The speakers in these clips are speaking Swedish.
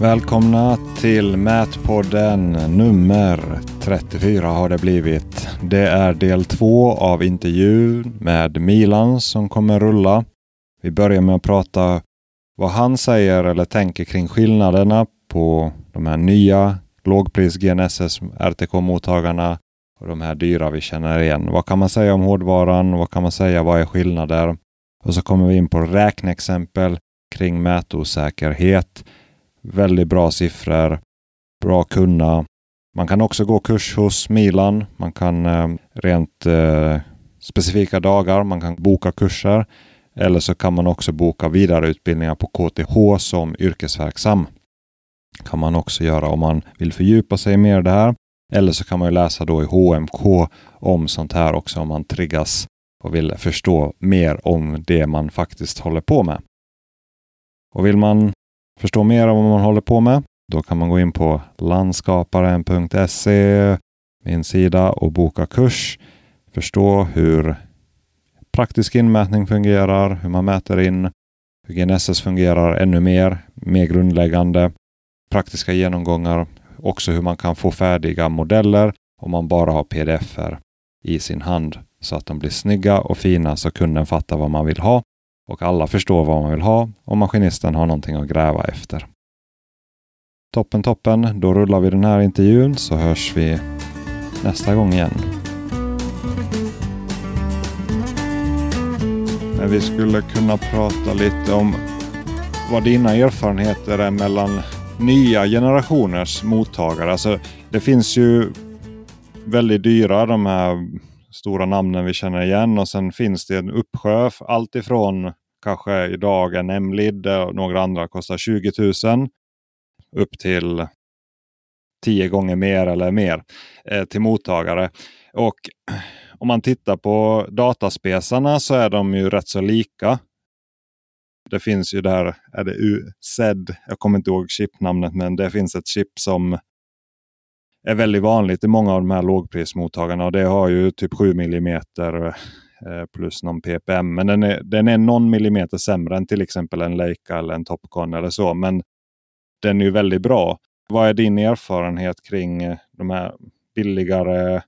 Välkomna till Mätpodden nummer 34 har det blivit. Det är del två av intervjun med Milan som kommer rulla. Vi börjar med att prata vad han säger eller tänker kring skillnaderna på de här nya lågpris GNSS RTK-mottagarna och de här dyra vi känner igen. Vad kan man säga om hårdvaran? Vad kan man säga? Vad är skillnader? Och så kommer vi in på räkneexempel kring mätosäkerhet. Väldigt bra siffror, bra kunna. Man kan också gå kurs hos Milan. Man kan eh, rent eh, specifika dagar, man kan boka kurser. Eller så kan man också boka vidareutbildningar på KTH som yrkesverksam. kan man också göra om man vill fördjupa sig mer i det här. Eller så kan man läsa då i HMK om sånt här också om man triggas och vill förstå mer om det man faktiskt håller på med. Och vill man förstå mer om vad man håller på med, då kan man gå in på landskaparen.se, min sida och boka kurs. Förstå hur praktisk inmätning fungerar, hur man mäter in, hur GNSS fungerar ännu mer, mer grundläggande, praktiska genomgångar, också hur man kan få färdiga modeller om man bara har pdf-er i sin hand så att de blir snygga och fina så kunden fattar vad man vill ha och alla förstår vad man vill ha och maskinisten har någonting att gräva efter. Toppen toppen, då rullar vi den här intervjun så hörs vi nästa gång igen. Men vi skulle kunna prata lite om vad dina erfarenheter är mellan nya generationers mottagare. Alltså, det finns ju väldigt dyra de här stora namnen vi känner igen och sen finns det en uppsjö. Allt ifrån kanske idag en M-lid och några andra kostar 20 000 upp till tio gånger mer eller mer eh, till mottagare. Och om man tittar på dataspesarna så är de ju rätt så lika. Det finns ju där, är det UZ, jag kommer inte ihåg chipnamnet, men det finns ett chip som är väldigt vanligt i många av de här lågprismottagarna. Och det har ju typ 7 mm Eh, plus någon ppm. Men den är, den är någon millimeter sämre än till exempel en Leica eller en Topcon eller så. Men den är ju väldigt bra. Vad är din erfarenhet kring eh, de här billigare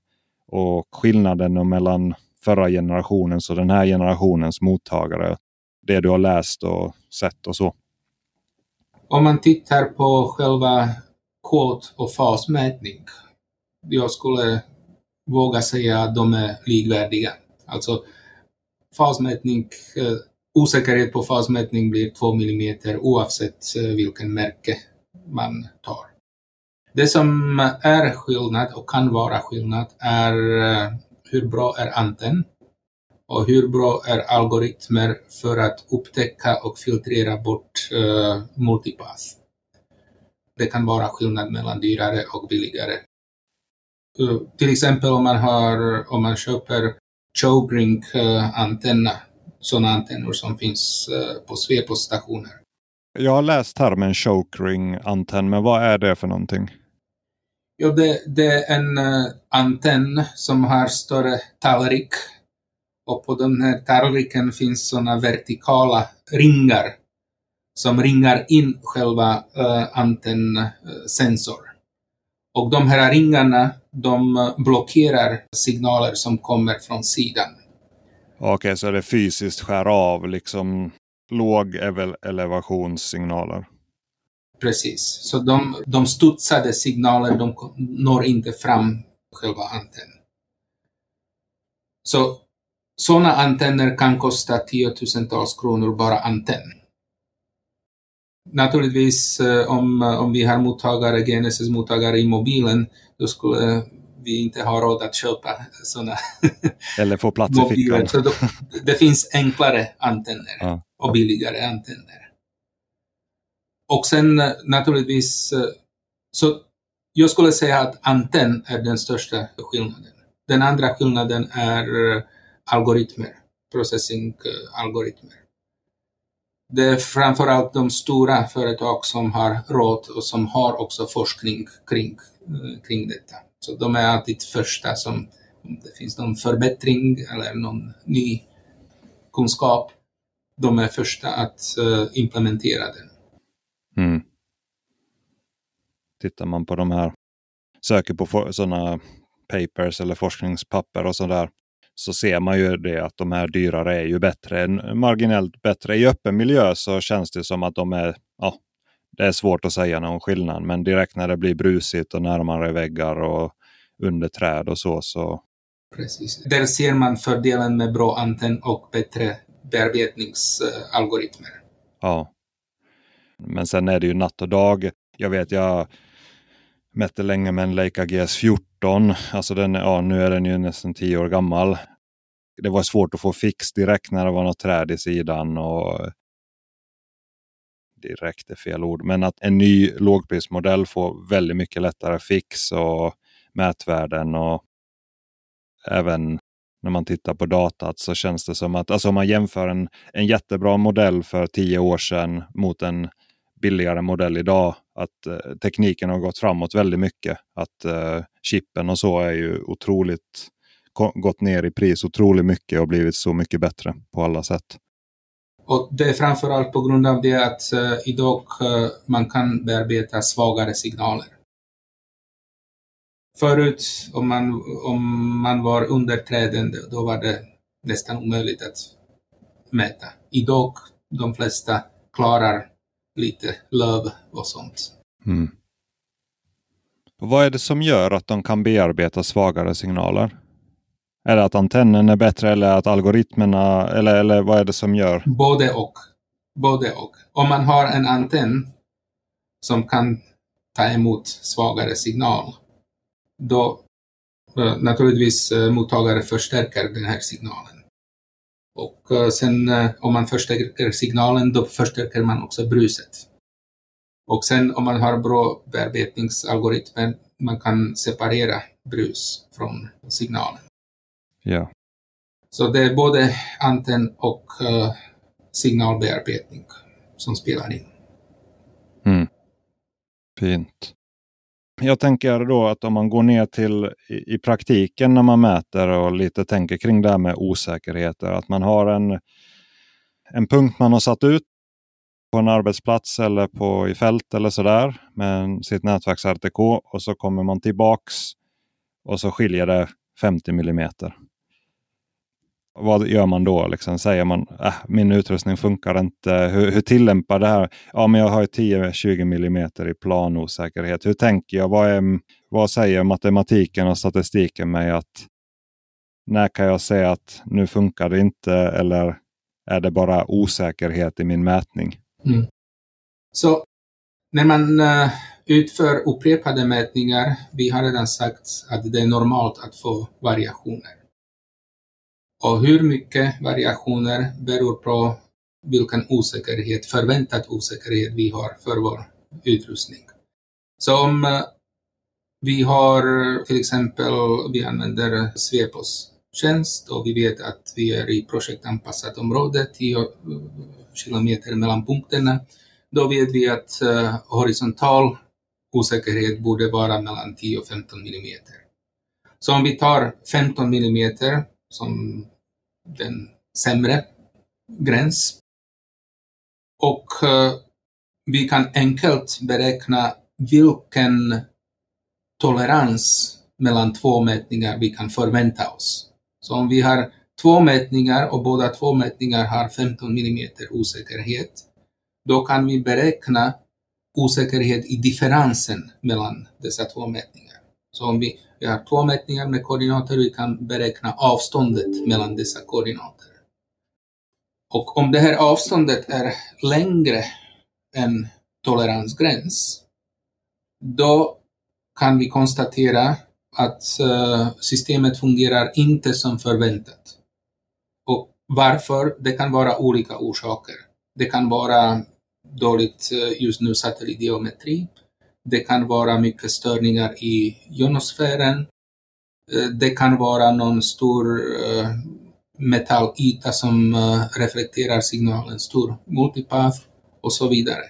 och skillnaden mellan förra generationens och den här generationens mottagare? Det du har läst och sett och så. Om man tittar på själva kod och fasmätning. Jag skulle våga säga att de är likvärdiga. Alltså fasmätning, eh, osäkerhet på fasmätning blir 2 mm oavsett eh, vilken märke man tar. Det som är skillnad och kan vara skillnad är eh, hur bra är antenn och hur bra är algoritmer för att upptäcka och filtrera bort uh. Det kan vara skillnad mellan dyrare och billigare. Uh, till exempel om man, har, om man köper Chogrink-antenna, uh, sådana antennor som finns uh, på Svepos-stationer. Jag har läst termen chokering-antenn, men vad är det för någonting? Jo, det, det är en uh, antenn som har större tallrik och på den här tallriken finns sådana vertikala ringar som ringar in själva uh, antennsensor. Och de här ringarna, de blockerar signaler som kommer från sidan. Okej, okay, så det fysiskt skär av liksom låg elevationssignaler? Precis, så de, de studsade signaler, de når inte fram själva antennen. Så sådana antenner kan kosta tiotusentals kronor bara antenn. Naturligtvis eh, om, om vi har mottagare, GNSS-mottagare i mobilen, då skulle vi inte ha råd att köpa sådana Eller få plats i fickan. Så då, det finns enklare antenner ja. och billigare antenner. Och sen eh, naturligtvis, eh, så jag skulle säga att antenn är den största skillnaden. Den andra skillnaden är algoritmer, processing-algoritmer. Det är framförallt de stora företag som har råd och som har också forskning kring, eh, kring detta. Så de är alltid första som, om det finns någon förbättring eller någon ny kunskap, de är första att eh, implementera den. Mm. Tittar man på de här, söker på sådana papers eller forskningspapper och sådär så ser man ju det att de här dyrare är ju bättre, marginellt bättre. I öppen miljö så känns det som att de är, ja, det är svårt att säga någon skillnad. Men direkt när det blir brusigt och närmare väggar och under träd och så. så... Precis. Där ser man fördelen med bra antenn och bättre bearbetningsalgoritmer. Ja. Men sen är det ju natt och dag. Jag vet, jag mätte länge med en Leica GS14. Alltså den, ja, nu är den ju nästan tio år gammal. Det var svårt att få fix direkt när det var något träd i sidan. Och direkt är fel ord. Men att en ny lågprismodell får väldigt mycket lättare fix och mätvärden. och Även när man tittar på datat så känns det som att alltså om man jämför en, en jättebra modell för tio år sedan mot en billigare modell idag. Att eh, tekniken har gått framåt väldigt mycket. Att eh, chippen och så är ju otroligt gått ner i pris otroligt mycket och blivit så mycket bättre på alla sätt. Och det är framförallt på grund av det att eh, idag eh, man kan bearbeta svagare signaler. Förut, om man, om man var underträdande, då var det nästan omöjligt att mäta. Idag, de flesta klarar lite löv och sånt. Mm. vad är det som gör att de kan bearbeta svagare signaler? Är det att antennen är bättre eller att algoritmerna, eller, eller vad är det som gör? Både och. Både och. Om man har en antenn som kan ta emot svagare signal, då eh, naturligtvis eh, mottagare förstärker den här signalen. Och eh, sen om man förstärker signalen, då förstärker man också bruset. Och sen om man har bra bearbetningsalgoritmer, man kan separera brus från signalen. Ja. Så det är både antenn och uh, signalbearbetning som spelar in. Mm. Fint. Jag tänker då att om man går ner till i, i, praktiken när man mäter och lite tänker kring det här med osäkerheter. Att man har en, en punkt man har satt ut på en arbetsplats eller på, i fält eller sådär med sitt nätverks RTK och så kommer man tillbaks och så skiljer det 50 millimeter vad gör man då? Liksom, säger man äh, min utrustning funkar inte. Hur, hur tillämpar det här? Ja, men jag har 10-20 mm i planosäkerhet. Hur tänker jag? Vad, är, vad säger matematiken och statistiken mig? att När kan jag säga att nu funkar det inte eller är det bara osäkerhet i min mätning? Mm. Så när man uh, utför upprepade mätningar, vi har redan sagt att det är normalt att få variationer. Och hur mycket variationer beror på vilken osäkerhet, förväntad osäkerhet vi har för vår utrustning. Så om eh, vi har till exempel, vi använder Svepos tjänst och vi vet att vi är i projektanpassat område, 10 eh, kilometer mellan punkterna, då vet vi att eh, horisontal osäkerhet borde vara mellan 10 och 15 millimeter. Så om vi tar 15 millimeter som den sämre gräns. Och eh, vi kan enkelt beräkna vilken tolerans mellan två mätningar vi kan förvänta oss. Så om vi har två mätningar och båda två mätningar har 15 mm osäkerhet, då kan vi beräkna osäkerhet i differensen mellan dessa två mätningar. Så om vi vi har två mätningar med koordinater. Vi kan beräkna avståndet mellan dessa koordinater. Och om det här avståndet är längre än toleransgräns, då kan vi konstatera att eh, systemet fungerar inte som förväntat. Och varför? Det kan vara olika orsaker. Det kan vara dåligt eh, just nu satellitgeometri. Det kan vara mycket störningar i jonosfären. Eh, det kan vara någon stor eh, metallyta som eh, reflekterar signalen, stor multipath och så vidare.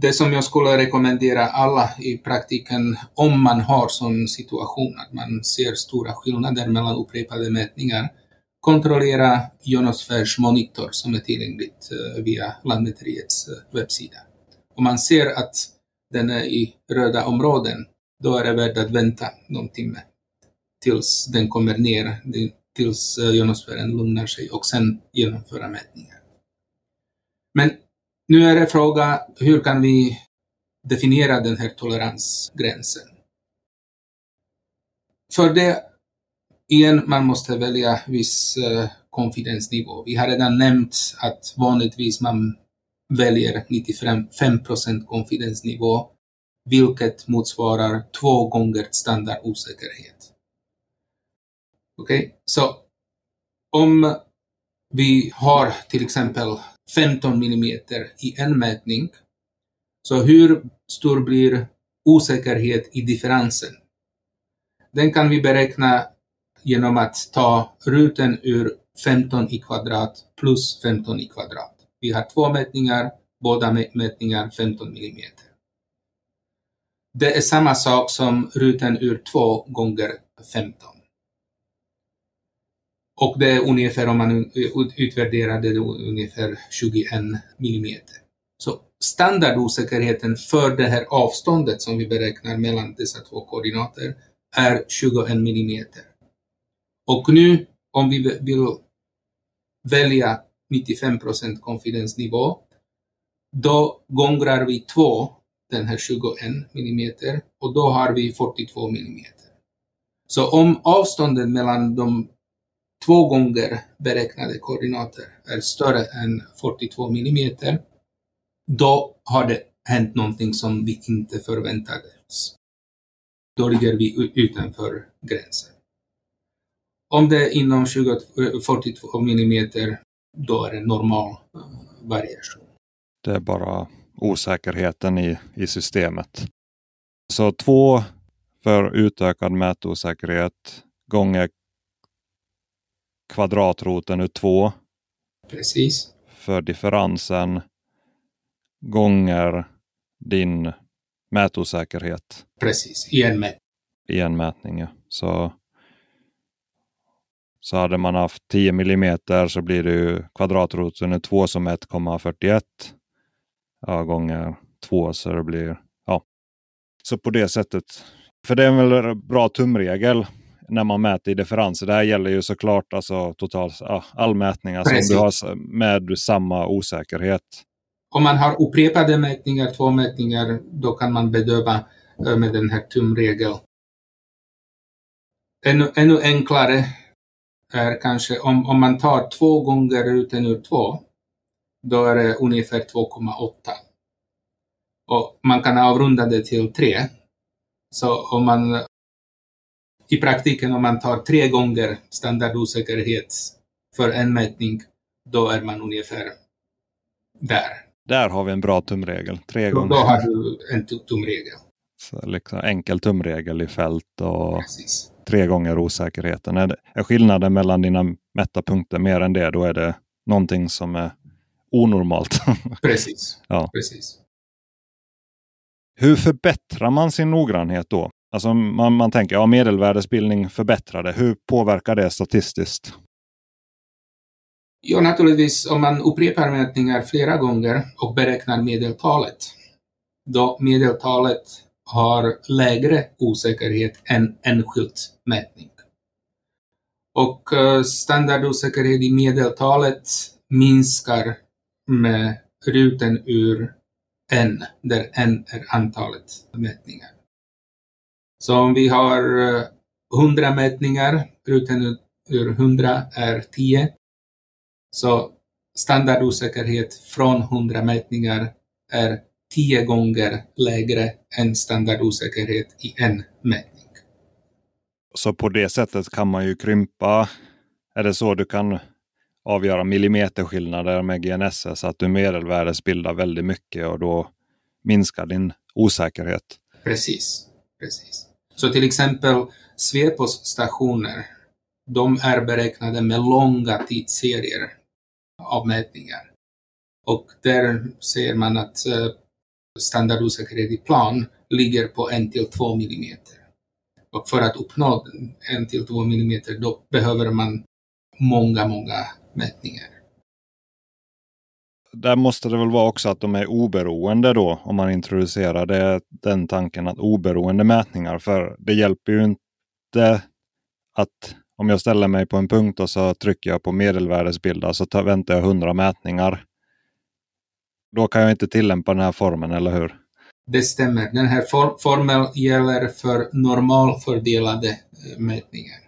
Det som jag skulle rekommendera alla i praktiken, om man har sån situation att man ser stora skillnader mellan upprepade mätningar, kontrollera Jonosfärs monitor som är tillgängligt via Lantmäteriets webbsida. Om man ser att den är i röda områden, då är det värt att vänta någon timme tills den kommer ner, tills eh, jonosfären lugnar sig och sen genomföra mätningar. Men nu är det fråga, hur kan vi definiera den här toleransgränsen? För det, igen, man måste välja viss eh, konfidensnivå. Vi har redan nämnt att vanligtvis man väljer 95 procent konfidensnivå, vilket motsvarar två gånger standardosäkerhet. Okej, okay? så om vi har till exempel 15 millimeter i en mätning, så hur stor blir osäkerhet i differensen? Den kan vi beräkna genom att ta ruten ur 15 i kvadrat plus 15 i kvadrat. Vi har två mätningar, båda mätningar 15 millimeter. Det är samma sak som ruten ur 2 gånger 15. Och det är ungefär, om man utvärderar det, ungefär 21 millimeter. Så standardosäkerheten för det här avståndet som vi beräknar mellan dessa två koordinater är 21 millimeter. Och nu, om vi vill välja 95 procent konfidensnivå, då gångrar vi två den här 21 millimeter och då har vi 42 millimeter. Så om avståndet mellan de två gånger beräknade koordinater är större än 42 millimeter, då har det hänt någonting som vi inte förväntade oss. Då ligger vi utanför gränsen. Om det är inom 20, 42 millimeter, då är det normal eh, variation. Det är bara osäkerheten i, i systemet. Så två för utökad mätosäkerhet gånger kvadratroten ur två. Precis. För differensen gånger din mätosäkerhet. Precis, i en mätning. I en mätning, ja. Så, så hade man haft 10 millimeter så blir det ju kvadratroten ur 2 som 1,41 ja, gånger 2 så det blir ja. Så på det sättet. För det är väl en bra tumregel när man mäter i differenser. Det här gäller ju såklart alltså total, ja, all mätning. Alltså om du har med samma osäkerhet. Om man har upprepade mätningar, två mätningar, då kan man bedöma med den här tumregeln. Ännu, ännu enklare är kanske om, om man tar två gånger ruten ur två, då är det ungefär 2,8. Och man kan avrunda det till 3. Så om man i praktiken om man tar tre gånger standardosäkerhet för en mätning, då är man ungefär där. Där har vi en bra tumregel. Tre gånger. Då har du en tumregel. Så liksom enkel tumregel i fält och Precis. Tre gånger osäkerheten. Är, är skillnaden mellan dina mätta punkter mer än det, då är det någonting som är onormalt. Precis. ja. Precis. Hur förbättrar man sin noggrannhet då? Alltså man, man tänker, ja medelvärdesbildning förbättrade. Hur påverkar det statistiskt? Ja, naturligtvis om man upprepar mätningar flera gånger och beräknar medeltalet, då medeltalet har lägre osäkerhet än enskilt mätning. Och eh, standardosäkerhet i medeltalet minskar med ruten ur n, där n är antalet mätningar. Så om vi har eh, 100 mätningar, ruten ur 100 är 10. Så standardosäkerhet från 100 mätningar är 10 gånger lägre än standardosäkerhet i en mätning. Så på det sättet kan man ju krympa, är det så du kan avgöra millimeterskillnader med GNSS, att du medelvärdesbildar väldigt mycket och då minskar din osäkerhet? Precis, precis. Så till exempel Svepos stationer, de är beräknade med långa tidsserier av mätningar. Och där ser man att eh, standardosäkerhet i plan ligger på 1 till 2 millimeter. Och för att uppnå 1 till 2 millimeter då behöver man många, många mätningar. där måste det väl vara också att de är oberoende då, om man introducerar det, den tanken att oberoende mätningar. För det hjälper ju inte att om jag ställer mig på en punkt och så trycker jag på medelvärdesbilda så väntar jag 100 mätningar. Då kan jag inte tillämpa den här formen, eller hur? Det stämmer. Den här for formeln gäller för normalfördelade eh, mätningar.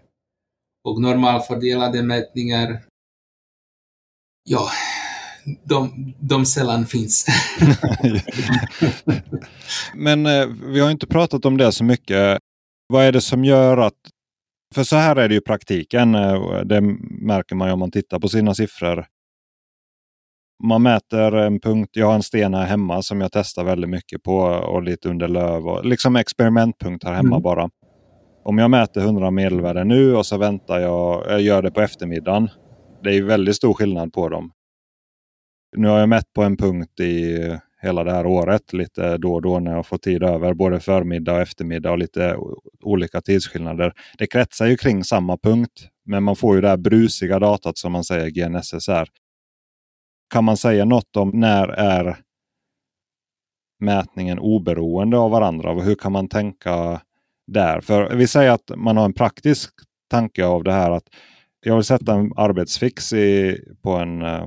Och normalfördelade mätningar, ja, de, de sällan finns. Men eh, vi har inte pratat om det så mycket. Vad är det som gör att för så här är det i praktiken. Eh, det märker man ju om man tittar på sina siffror. Man mäter en punkt. Jag har en sten här hemma som jag testar väldigt mycket på och lite under löv. Och, liksom experimentpunkt här hemma mm. bara. Om jag mäter 100 medelvärden nu och så väntar jag, jag gör det på eftermiddagen. Det är väldigt stor skillnad på dem. Nu har jag mätt på en punkt i hela det här året lite då och då när jag får tid över. Både förmiddag och eftermiddag och lite olika tidsskillnader. Det kretsar ju kring samma punkt. Men man får ju det här brusiga datat som man säger GNSSR. Kan man säga något om när är mätningen oberoende av varandra? Och hur kan man tänka där? För vi säger att man har en praktisk tanke av det här att jag vill sätta en arbetsfix i, på en eh,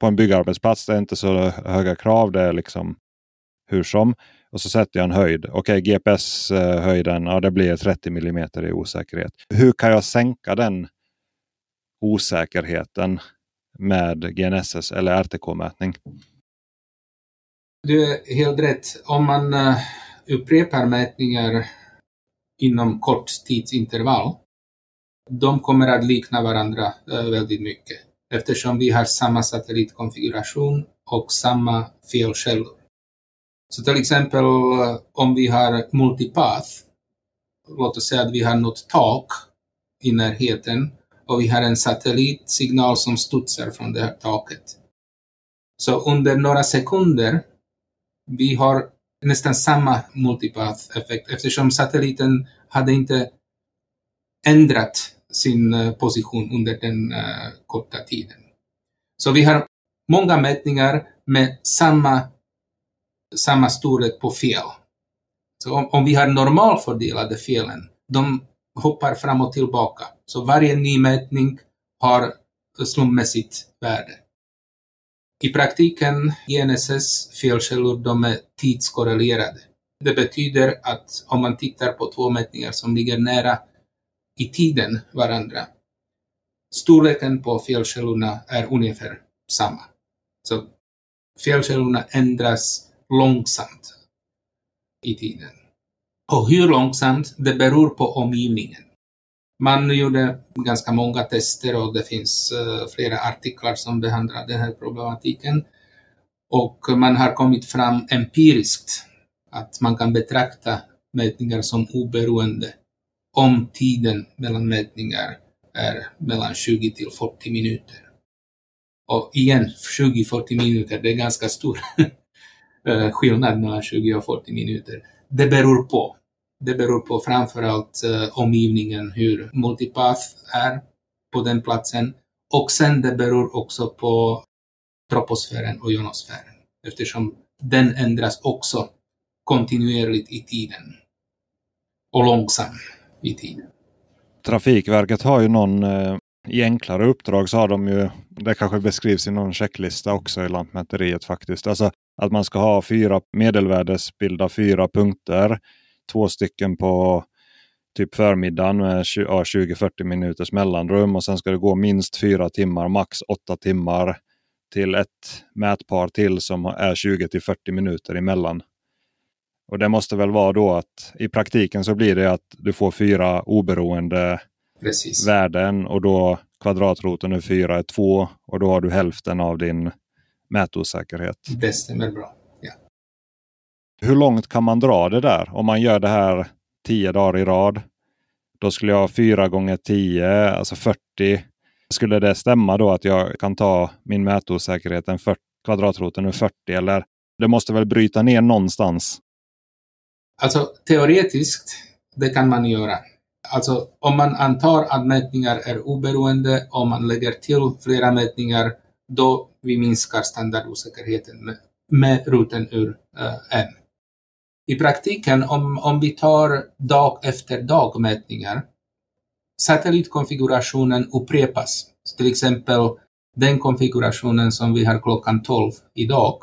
på en byggarbetsplats. Det är inte så höga krav. Det är liksom hur som. Och så sätter jag en höjd. Okej, okay, GPS-höjden, ja det blir 30 mm i osäkerhet. Hur kan jag sänka den osäkerheten med GNSS eller RTK-mätning? Du är helt rätt. Om man eh, upprepar mätningar inom kort tidsintervall, de kommer att likna varandra eh, väldigt mycket eftersom vi har samma satellitkonfiguration och samma felkällor. Så till exempel eh, om vi har multipath, låt oss säga att vi har något tak i närheten och vi har en satellitsignal som studsar från det här taket. Så under några sekunder, vi har nästan samma multipath-effekt eftersom satelliten hade inte ändrat sin eh, position under den uh, korta tiden. Så vi har många mätningar med samma, samma storlek på fel. Så om, om vi har normalfördelade felen, de hoppar fram och tillbaka. Så varje ny mätning har slumpmässigt värde. I praktiken, GNSS felkällor, de är tidskorrelerade. Det betyder att om man tittar på två mätningar som ligger nära i tiden varandra. Storleken på felkällorna är ungefär samma. Så felkällorna ändras långsamt i tiden. Och hur långsamt, det beror på omgivningen. Man gjorde ganska många tester och det finns eh, flera artiklar som behandlar den här problematiken. Och man har kommit fram empiriskt att man kan betrakta mätningar som oberoende om tiden mellan mätningar är mellan 20 till 40 minuter. Och igen, 20-40 minuter, det är ganska stor eh, skillnad mellan 20 och 40 minuter. Det beror på. Det beror på framförallt eh, omgivningen, hur multipath är på den platsen. Och sen det beror också på troposfären och jonosfären eftersom den ändras också kontinuerligt i tiden och långsamt i tiden. Trafikverket har ju någon, eh, i enklare uppdrag så har de ju, det kanske beskrivs i någon checklista också i Lantmäteriet faktiskt. Alltså att man ska ha fyra medelvärdesbilda fyra punkter. Två stycken på typ förmiddagen med 20-40 minuters mellanrum och sen ska det gå minst fyra timmar, max åtta timmar till ett mätpar till som är 20 40 minuter emellan. Och det måste väl vara då att i praktiken så blir det att du får fyra oberoende Precis. värden och då kvadratroten är fyra är två och då har du hälften av din mätosäkerhet. Det stämmer bra. Hur långt kan man dra det där? Om man gör det här tio dagar i rad. Då skulle jag ha fyra gånger tio, alltså 40. Skulle det stämma då att jag kan ta min mätosäkerhet, en 40, kvadratroten ur 40 eller det måste väl bryta ner någonstans? Alltså teoretiskt, det kan man göra. Alltså om man antar att mätningar är oberoende, om man lägger till flera mätningar, då vi minskar standardosäkerheten med, med roten ur eh, uh, M. I praktiken, om, om vi tar dag efter dag mätningar, satellitkonfigurationen upprepas. Till exempel den konfigurationen som vi har klockan 12 idag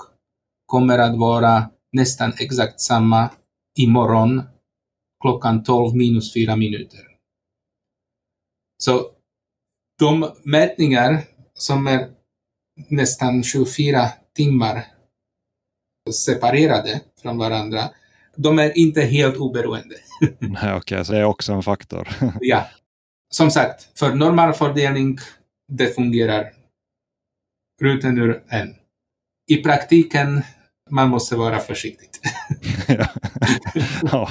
kommer att vara nästan exakt samma imorgon klockan 12 minus 4 minuter. Så de mätningar som är nästan 24 timmar separerade från varandra, de är inte helt oberoende. Nej, okej, okay, så det är också en faktor. ja. Som sagt, för normal fördelning, det fungerar rutan ur en. I praktiken, man måste vara försiktig. ja. ja.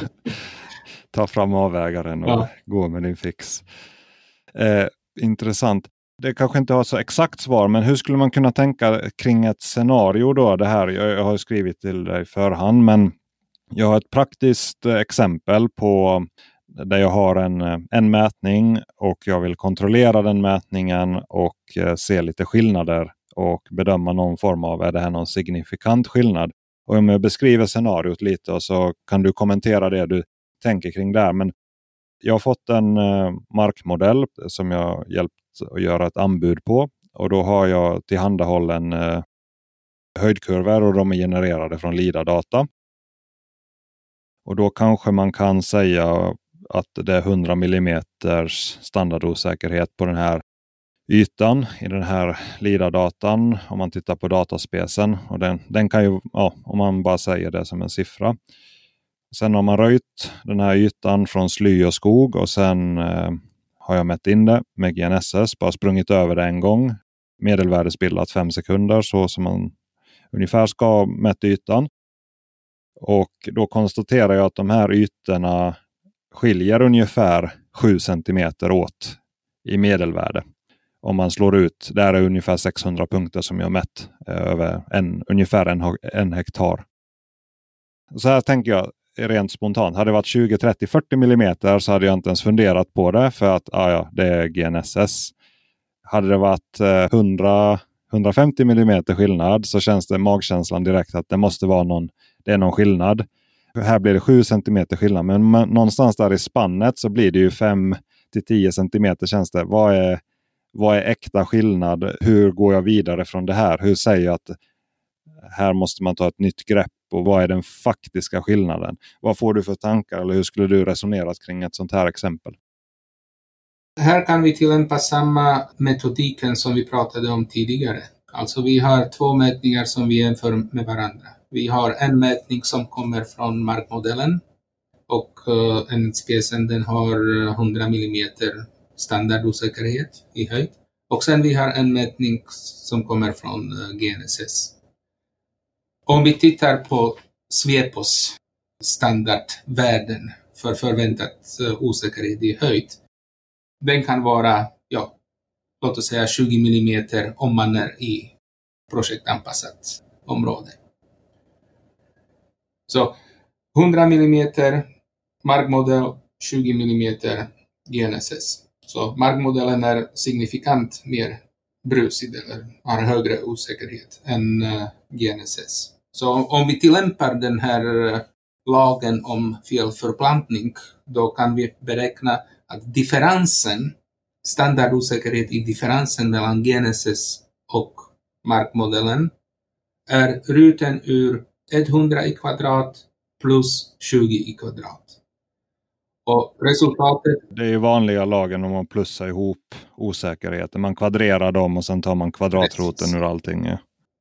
Ta fram avvägaren och ja. gå med din fix. Eh, intressant. Det kanske inte har så exakt svar, men hur skulle man kunna tänka kring ett scenario då? Det här, jag, jag har skrivit till dig förhand, men jag har ett praktiskt eh, exempel på där jag har en, eh, en mätning och jag vill kontrollera den mätningen och eh, se lite skillnader och bedöma någon form av, är det här någon signifikant skillnad? Och om jag beskriver scenariot lite så kan du kommentera det du tänker kring det. Men jag har fått en markmodell som jag hjälpt att göra ett anbud på. Och då har jag tillhandahållen höjdkurvor och de är genererade från LIDA-data. Och då kanske man kan säga att det är 100 mm standardosäkerhet på den här ytan i den här LIDA-datan om man tittar på dataspecen. Och den, den kan ju, ja, om man bara säger det som en siffra. Sen har man röjt den här ytan från sly och skog och sen eh, har jag mätt in det med GNSS, bara sprungit över det en gång. Medelvärdesbildat fem sekunder så som man ungefär ska mätt ytan. Och då konstaterar jag att de här ytorna skiljer ungefär 7 cm åt i medelvärde. Om man slår ut, där är ungefär 600 punkter som jag mätt eh, över en, ungefär en, en hektar. Så här tänker jag rent spontant. Hade det varit 20, 30, 40 mm så hade jag inte ens funderat på det för att ah, ja, det är GNSS. Hade det varit eh, 100, 150 mm skillnad så känns det magkänslan direkt att det måste vara någon, det är någon skillnad. Här blir det 7 cm skillnad, men någonstans där i spannet så blir det ju 5 till 10 cm känns det. Vad är, vad är äkta skillnad? Hur går jag vidare från det här? Hur säger jag att här måste man ta ett nytt grepp och vad är den faktiska skillnaden? Vad får du för tankar eller hur skulle du resonerat kring ett sånt här exempel? Här kan vi tillämpa samma metodiken som vi pratade om tidigare. Alltså vi har två mätningar som vi jämför med varandra. Vi har en mätning som kommer från markmodellen och eh, en eh, den har eh, 100 mm standardosäkerhet i höjd. Och sen vi har en mätning som kommer från eh, GNSS. Om vi tittar på Svepos standardvärden för förväntat osäkerhet i höjd. Den kan vara, ja, låt oss säga 20 mm om man är i projektanpassat område. Så 100 mm markmodell, 20 mm GNSS. Så markmodellen är signifikant mer brusig eller har högre osäkerhet än eh, GNSS. Så om vi tillämpar den här eh, lagen om felförplantning, då kan vi beräkna att differensen, standardosäkerhet i differensen mellan GNSS och markmodellen är ruten ur 100 i kvadrat plus 20 i kvadrat. Och resultatet... Det är ju vanliga lagen om man plussar ihop osäkerheten. Man kvadrerar dem och sen tar man kvadratroten ur allting. Ja.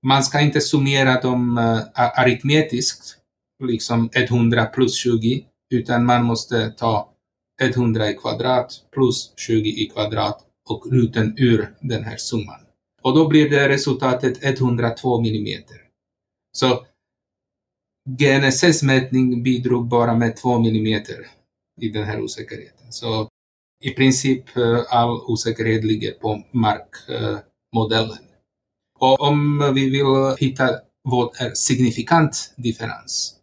Man ska inte summera dem uh, aritmetiskt, liksom 100 plus 20, utan man måste ta 100 i kvadrat plus 20 i kvadrat och ruten ur den här summan. Och då blir det resultatet 102 millimeter. Så GNSS-mätning bidrog bara med 2 millimeter i den här osäkerheten. Så i princip eh, all osäkerhet ligger på markmodellen. Och om vi vill hitta vad är signifikant differens,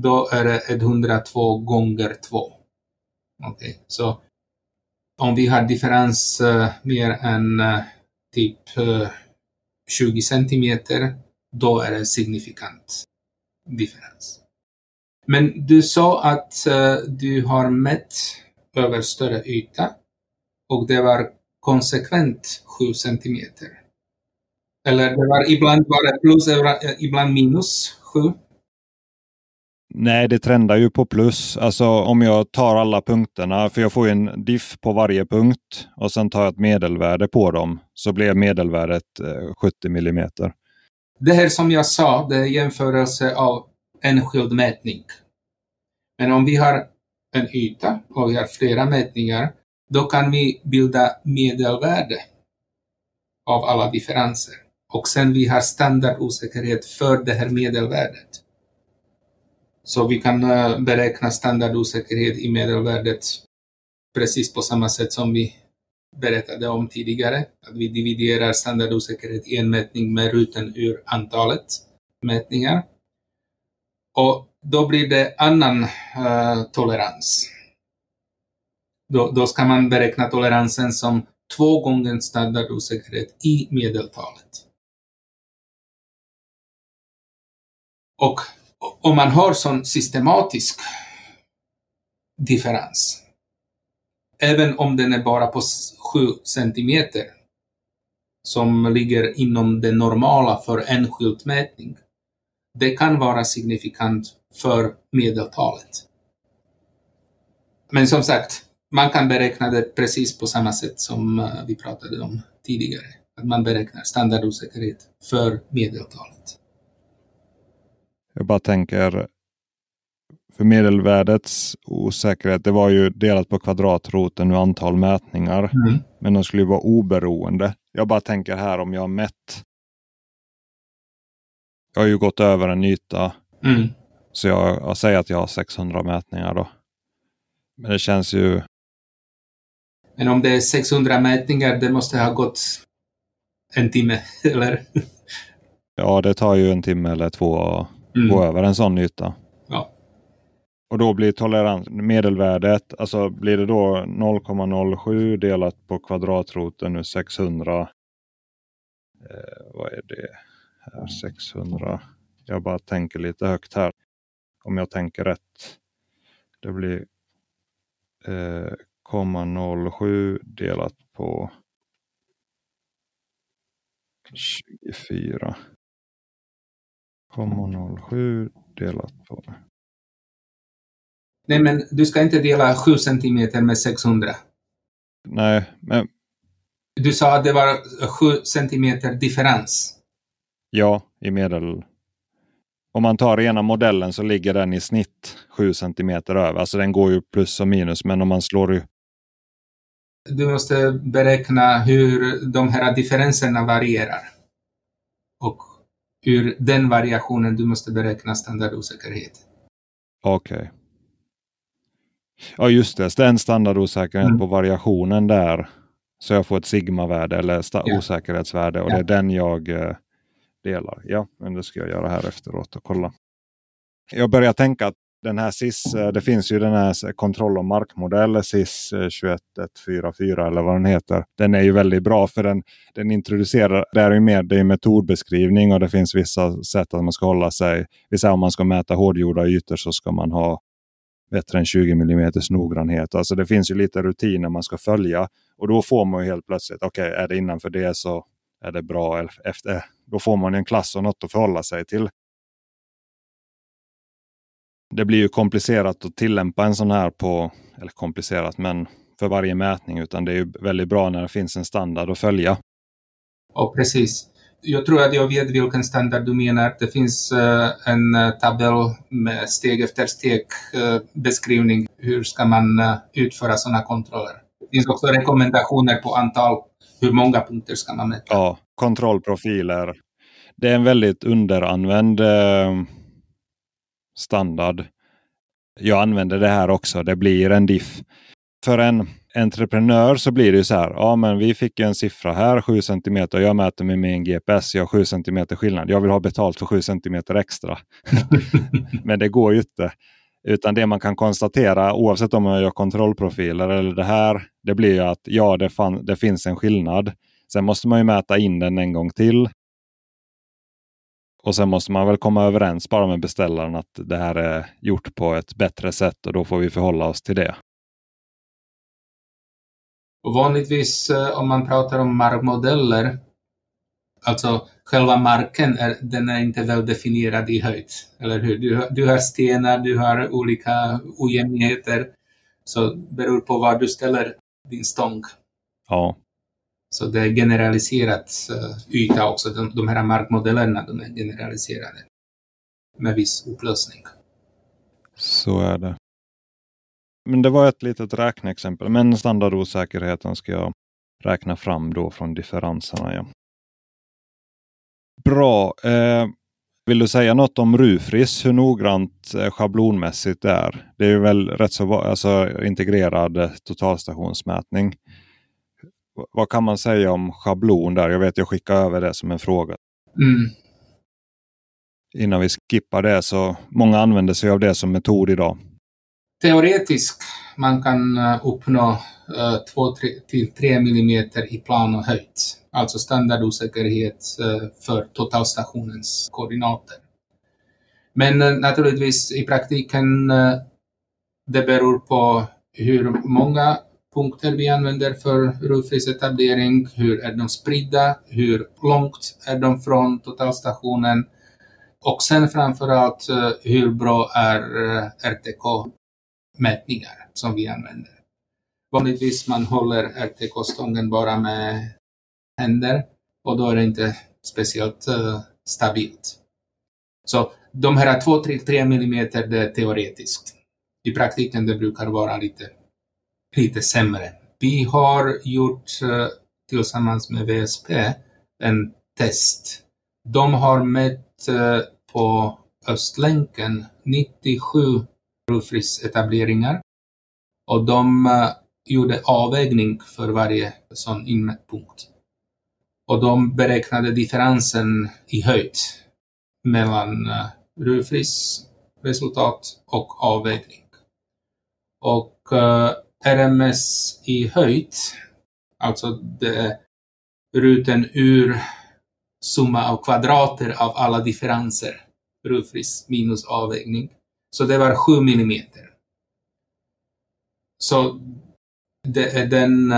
då är det 102 gånger 2. Okay. Så om vi har differens uh, mer än uh, typ eh, uh, 20 centimeter, då är det signifikant differens. Men du sa att uh, du har mätt över större yta och det var konsekvent 7 centimeter. Eller det var ibland var det plus, ibland minus 7? Nej, det trendar ju på plus. Alltså om jag tar alla punkterna, för jag får ju en diff på varje punkt och sen tar jag ett medelvärde på dem, så blev medelvärdet eh, 70 mm. millimeter. Det här som jag sa, det är jämförelse av enskild mätning. Men om vi har en yta och vi har flera mätningar, då kan vi bilda medelvärde av alla differenser. Och sen vi har standardosäkerhet för det här medelvärdet. Så vi kan eh, beräkna standardosäkerhet i medelvärdet precis på samma sätt som vi berättade om tidigare. Att vi dividerar standardosäkerhet i en mätning med ruten ur antalet mätningar. Och då blir det annan uh, tolerans. Då, då ska man beräkna toleransen som två gånger standardosäkerhet i medeltalet. Och om man har sån systematisk differens, även om den är bara på 7 centimeter, som ligger inom det normala för enskild mätning, det kan vara signifikant för medeltalet. Men som sagt, man kan beräkna det precis på samma sätt som eh, vi pratade om tidigare. Att man beräknar standardosäkerhet för medeltalet. Jag bara tänker, för medelvärdets osäkerhet, det var ju delat på kvadratroten och antal mätningar. Mm. Men de skulle ju vara oberoende. Jag bara tänker här om jag har mätt. Jag har ju gått över en yta. Mm. Så jag, jag säger att jag har 600 mätningar då. Men det känns ju... Men om det är 600 mätningar, det måste ha gått en timme, eller? Ja, det tar ju en timme eller två mm. gå över en sån yta. Ja. Och då blir tolerans, medelvärdet, alltså blir det då 0,07 delat på kvadratroten nu 600. Eh, vad är det? Här 600. Jag bara tänker lite högt här. Om jag tänker rätt. Det blir eh, 0,07 delat på 24. 0,07 delat på... Nej, men du ska inte dela 7 centimeter med 600. Nej, men... Du sa att det var 7 centimeter differens. Ja, i medel... Om man tar ena modellen så ligger den i snitt 7 centimeter över. Alltså den går ju plus och minus, men om man slår ju... Du måste beräkna hur de här differenserna varierar. Och ur den variationen du måste beräkna standardosäkerhet. Okej. Okay. Ja just det, den standardosäkerhet mm. på variationen där. Så jag får ett sigmavärde eller ja. osäkerhetsvärde och ja. det är den jag eh, delar. Ja, men det ska jag göra här efteråt och kolla. Jag börjar tänka att den här SIS, eh, det finns ju den här eh, kontroll och markmodellen SIS 21144 eller vad den heter. Den är ju väldigt bra för den, den introducerar, det är ju mer det är metodbeskrivning och det finns vissa sätt att man ska hålla sig. Vi säger om man ska mäta hårdgjorda ytor så ska man ha bättre än 20 mm noggrannhet. Alltså det finns ju lite rutiner man ska följa och då får man ju helt plötsligt, okej okay, är det innanför det så är det bra. Efter, då får man en klass och något att förhålla sig till det blir ju komplicerat att tillämpa en sån här på, eller komplicerat, men för varje mätning, utan det är ju väldigt bra när det finns en standard att följa. Ja, precis. Jag tror att jag vet vilken standard du menar. Det finns uh, en uh, tabell med steg efter steg uh, beskrivning. Hur ska man utföra sådana kontroller? Det finns också rekommendationer på antal, hur många punkter ska man mäta? Ja, kontrollprofiler. Det är en väldigt underanvänd standard. Jag använder det här också. Det blir en diff. För en entreprenör så blir det så här. Ja, men vi fick en siffra här, 7 cm. Jag mäter med min GPS. Jag har 7 cm skillnad. Jag vill ha betalt för 7 cm extra. men det går ju inte. Utan det man kan konstatera oavsett om man gör kontrollprofiler eller det här. Det blir att ja, det, fan, det finns en skillnad. Sen måste man ju mäta in den en gång till. Och sen måste man väl komma överens bara med beställaren att det här är gjort på ett bättre sätt och då får vi förhålla oss till det. Och vanligtvis eh, om man pratar om markmodeller, alltså själva marken är, den är inte väl definierad i höjd, eller hur? Du, du har stenar, du har olika ojämnheter, så beror på var du ställer din stång. Ja. Så det är generaliserat eh, yta också. De, de här markmodellerna de är generaliserade med viss upplösning. Så är det. Men det var ett litet räkneexempel. Men standardosäkerheten ska jag räkna fram då från differenserna. Ja. Bra. Eh, vill du säga något om Rufris? Hur noggrant eh, schablonmässigt det är? Det är väl rätt så alltså, integrerad eh, totalstationsmätning. Vad kan man säga om schablon där? Jag vet jag skickar över det som en fråga. Mm. Innan vi skippar det så många använder sig av det som metod idag. Teoretiskt man kan eh, uppnå 2-3 uh, mm i plan och höjd, alltså standardosäkerhet uh, för totalstationens koordinater. Men naturligtvis i praktiken det beror på hur många punkter vi använder för rullfrisetablering, hur är de spridda, hur långt är de från totalstationen och sen framförallt eh, hur bra är eh, RTK-mätningar som vi använder. Vanligtvis man håller RTK-stången bara med händer och då är det inte speciellt eh, stabilt. Så de här 2-3 mm det är teoretiskt. I praktiken det brukar vara lite, lite sämre. Vi har gjort eh, tillsammans med VSP en test. De har mätt eh, på Östlänken 97 rufrisetableringar och de eh, gjorde avvägning för varje sån inmätpunkt. Och de beräknade differensen i höjd mellan uh, resultat och avvägning. Och RMS i höjd, alltså det är ruten ur summa av kvadrater av alla differenser, Rufris minus avvägning. Så det var 7 millimeter. Så det är den,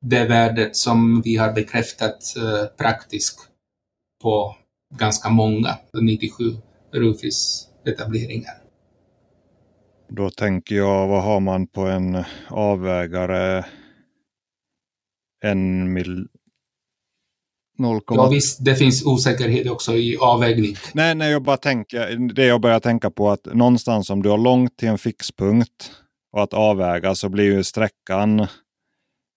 det värdet som vi har bekräftat eh, praktiskt på ganska många, 97 Rufis-etableringar. Då tänker jag, vad har man på en avvägare? En mil... 0, ja visst, det finns osäkerhet också i avvägning. Nej, nej, jag bara tänker, det jag börjar tänka på att någonstans om du har långt till en fixpunkt och att avväga så blir ju sträckan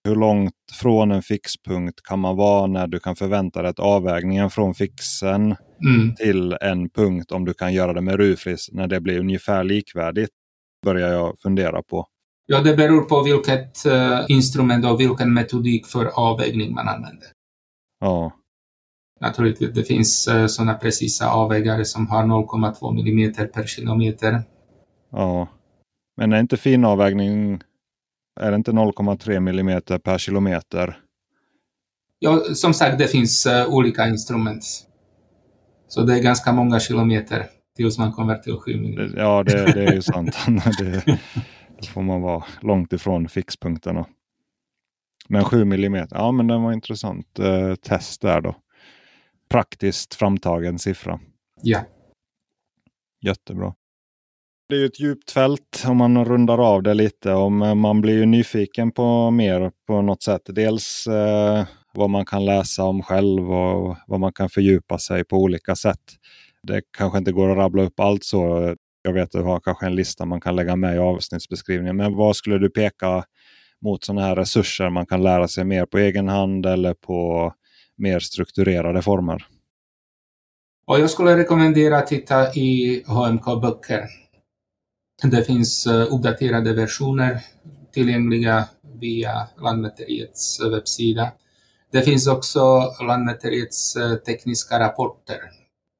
hur långt från en fixpunkt kan man vara när du kan förvänta dig att avvägningen från fixen mm. till en punkt om du kan göra det med rufris när det blir ungefär likvärdigt börjar jag fundera på. Ja, det beror på vilket uh, instrument och vilken metodik för avvägning man använder. Ja. Naturligtvis, det finns uh, sådana precisa avvägare som har 0,2 millimeter per kilometer. Ja. Men är inte finavvägning, är det inte 0,3 millimeter per kilometer? Ja, som sagt, det finns uh, olika instrument. Så det är ganska många kilometer tills man kommer till 7 millimeter. Ja, det, det är ju sant. det, då får man vara långt ifrån fixpunkterna. Men 7 millimeter, ja men det var intressant eh, test där då. Praktiskt framtagen siffra. Ja. Jättebra. Det är ju ett djupt fält om man rundar av det lite. Om eh, man blir ju nyfiken på mer på något sätt. Dels eh, vad man kan läsa om själv och vad man kan fördjupa sig på olika sätt. Det kanske inte går att rabbla upp allt så. Jag vet att du har kanske en lista man kan lägga med i avsnittsbeskrivningen. Men vad skulle du peka mot sådana här resurser man kan lära sig mer på egen hand eller på mer strukturerade former? Och jag skulle rekommendera att titta i HMK-böcker det finns eh, uppdaterade versioner tillgängliga via Lantmäteriets eh, webbsida. Det finns också Lantmäteriets eh, tekniska rapporter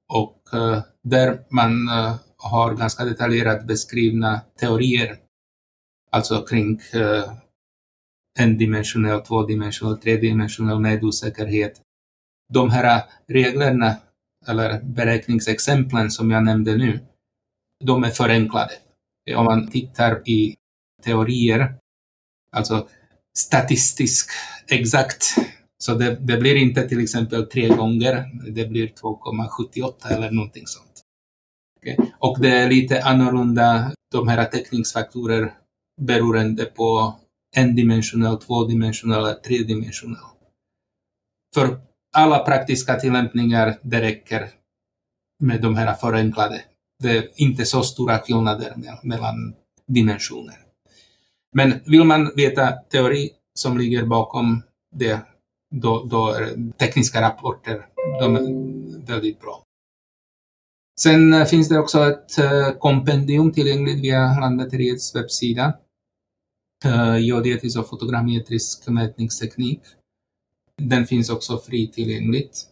och eh, där man eh, har ganska detaljerat beskrivna teorier, alltså kring eh, endimensionell, tvådimensionell, tredimensionell medosäkerhet. De här reglerna eller beräkningsexemplen som jag nämnde nu, de är förenklade. Om man tittar i teorier, alltså statistisk exakt, så det, det blir inte till exempel tre gånger, det blir 2,78 eller någonting sånt. Okay. Och det är lite annorlunda, de här täckningsfaktorer beroende på endimensionell, tvådimensionell eller tredimensionell. För alla praktiska tillämpningar, det räcker med de här förenklade. Det är inte så stora skillnader mellan dimensioner. Men vill man veta teori som ligger bakom det, då, då är tekniska rapporter de är väldigt bra. Sen eh, finns det också ett eh, kompendium tillgängligt via Lantmäteriets webbsida. Eh, Geodetisk liksom och fotogrammetrisk mätningsteknik. Den finns också fri tillgängligt.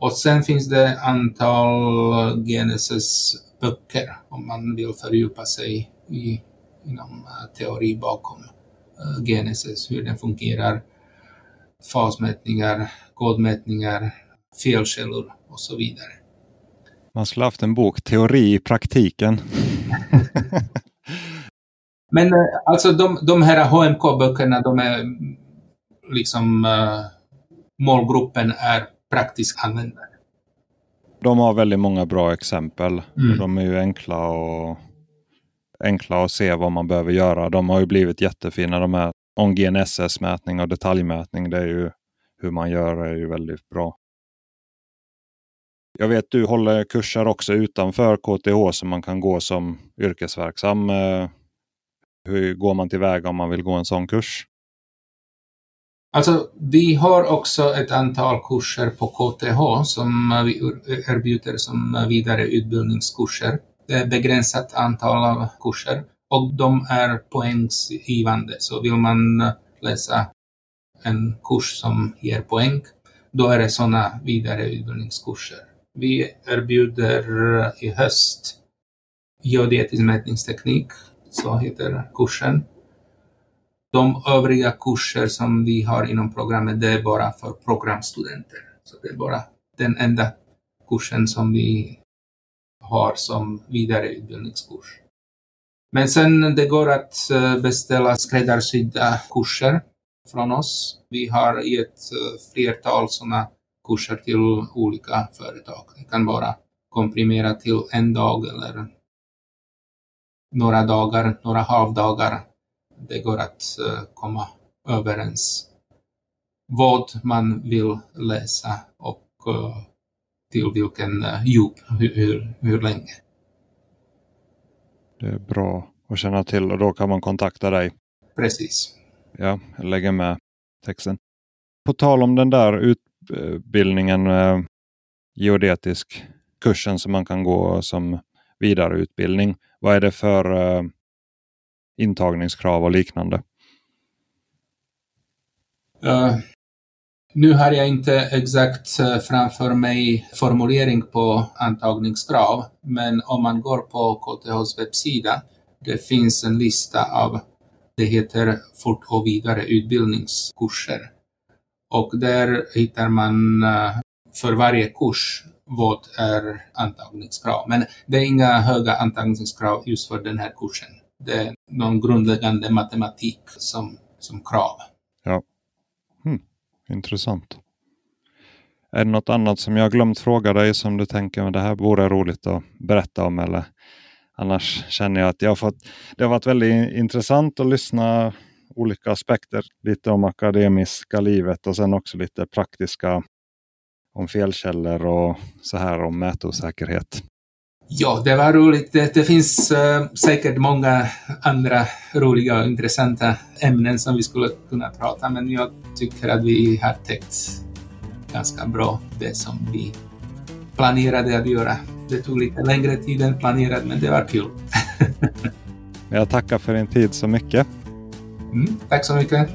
Och sen finns det antal GNSS-böcker om man vill fördjupa sig i, inom teori bakom GNSS, hur den fungerar, fasmätningar, kodmätningar, felkällor och så vidare. Man skulle haft en bok, Teori i praktiken. Men eh, alltså de, de här HMK-böckerna, de är liksom uh, målgruppen är praktisk användare. De har väldigt många bra exempel. Mm. De är ju enkla, och, enkla att se vad man behöver göra. De har ju blivit jättefina de här. Om GNSS-mätning och detaljmätning, det är ju hur man gör är ju väldigt bra. Jag vet du håller kurser också utanför KTH som man kan gå som yrkesverksam. Eh, hur går man tillväga om man vill gå en sån kurs? Alltså, vi har också ett antal kurser på KTH som vi erbjuder som vidareutbildningskurser. Det är ett begränsat antal av kurser och de är poängsgivande. Så vill man eh, läsa en kurs som ger poäng, då är det sådana vidareutbildningskurser. Vi erbjuder eh, i höst geodetisk mätningsteknik, så heter kursen. De övriga kurser som vi har inom programmet, det är bara för programstudenter. Så det är bara den enda kursen som vi har som vidareutbildningskurs. Men sen det går att eh, beställa skräddarsydda kurser från oss. Vi har gett eh, flertal sådana kurser till olika företag. Det kan vara komprimerat till en dag eller några dagar, några halvdagar. Det går att eh, komma överens vad man vill läsa och till vilken djup, hur, hur länge. Det är bra att känna till och då kan man kontakta dig. Precis. Ja, jag lägger med texten. På tal om den där utbildningen, eh, geodetisk kursen som man kan gå som vidareutbildning. Vad är det för eh, intagningskrav och liknande? Uh, nu har jag inte exakt eh, framför mig formulering på antagningskrav, men om man går på KTHs webbsida, det finns en lista av, det heter fort och vidare utbildningskurser. Och där hittar man eh, för varje kurs vad är antagningskrav. Men det är inga höga antagningskrav just för den här kursen. Det är någon grundläggande matematik som, som krav. Ja. Intressant. Är det något annat som jag glömt fråga dig som du tänker att det här vore roligt att berätta om? Eller annars känner jag att jag har fått, det har varit väldigt intressant att lyssna olika aspekter. Lite om akademiska livet och sen också lite praktiska om felkällor och så här om mätosäkerhet. Ja, det var roligt. Det, det finns uh, säkert många andra roliga och intressanta ämnen som vi skulle kunna prata men jag tycker att vi har täckt ganska bra det som vi planerade att göra. Det tog lite längre tid än planerat, men det var kul. jag tackar för din tid så mycket. Mm, tack så mycket.